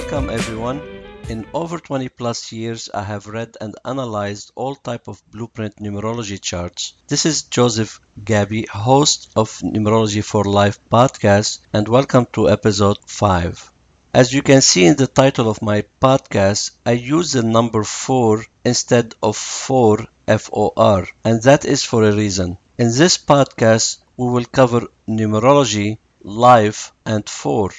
Welcome everyone. In over 20 plus years, I have read and analyzed all type of blueprint numerology charts. This is Joseph Gabby, host of Numerology for Life podcast, and welcome to episode 5. As you can see in the title of my podcast, I use the number 4 instead of 4 F-O-R, and that is for a reason. In this podcast, we will cover numerology, life, and 4.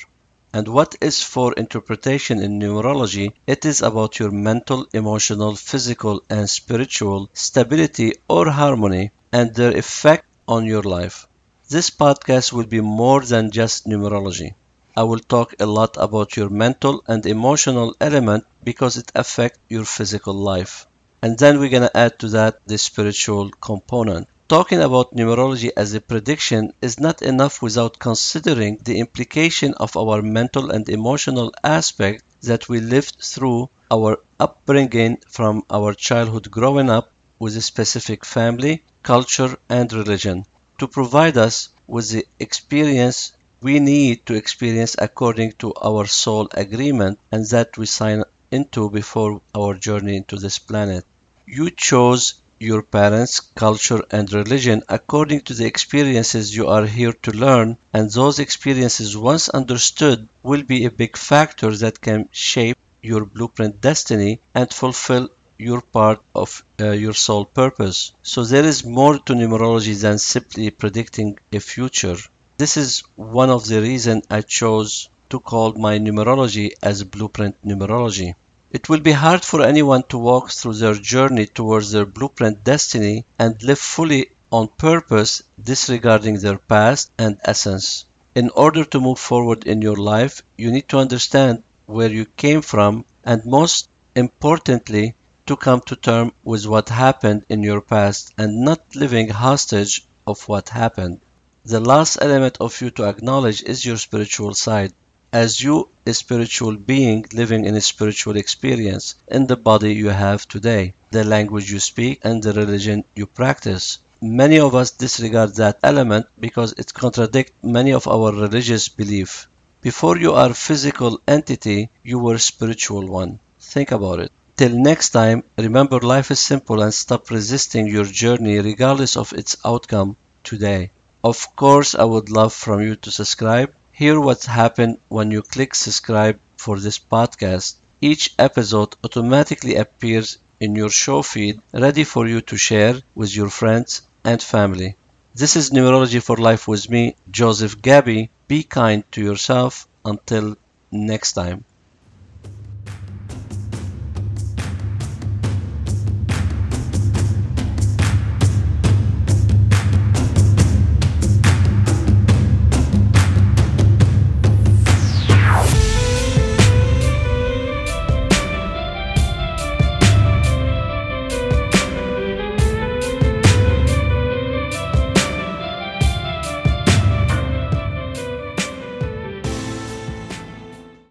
And what is for interpretation in numerology? It is about your mental, emotional, physical, and spiritual stability or harmony and their effect on your life. This podcast will be more than just numerology. I will talk a lot about your mental and emotional element because it affects your physical life. And then we're going to add to that the spiritual component. Talking about numerology as a prediction is not enough without considering the implication of our mental and emotional aspect that we lived through our upbringing from our childhood growing up with a specific family, culture, and religion to provide us with the experience we need to experience according to our soul agreement and that we sign into before our journey into this planet. You chose your parents, culture, and religion according to the experiences you are here to learn, and those experiences, once understood, will be a big factor that can shape your blueprint destiny and fulfill your part of uh, your soul purpose. So there is more to numerology than simply predicting a future. This is one of the reasons I chose to call my numerology as blueprint numerology. It will be hard for anyone to walk through their journey towards their blueprint destiny and live fully on purpose, disregarding their past and essence. In order to move forward in your life, you need to understand where you came from and most importantly, to come to terms with what happened in your past and not living hostage of what happened. The last element of you to acknowledge is your spiritual side as you a spiritual being living in a spiritual experience in the body you have today, the language you speak, and the religion you practice. Many of us disregard that element because it contradicts many of our religious beliefs. Before you are physical entity, you were spiritual one. Think about it. Till next time, remember life is simple and stop resisting your journey regardless of its outcome today. Of course, I would love from you to subscribe Hear what's happens when you click subscribe for this podcast. Each episode automatically appears in your show feed ready for you to share with your friends and family. This is Numerology for Life with me, Joseph Gabby. Be kind to yourself. Until next time.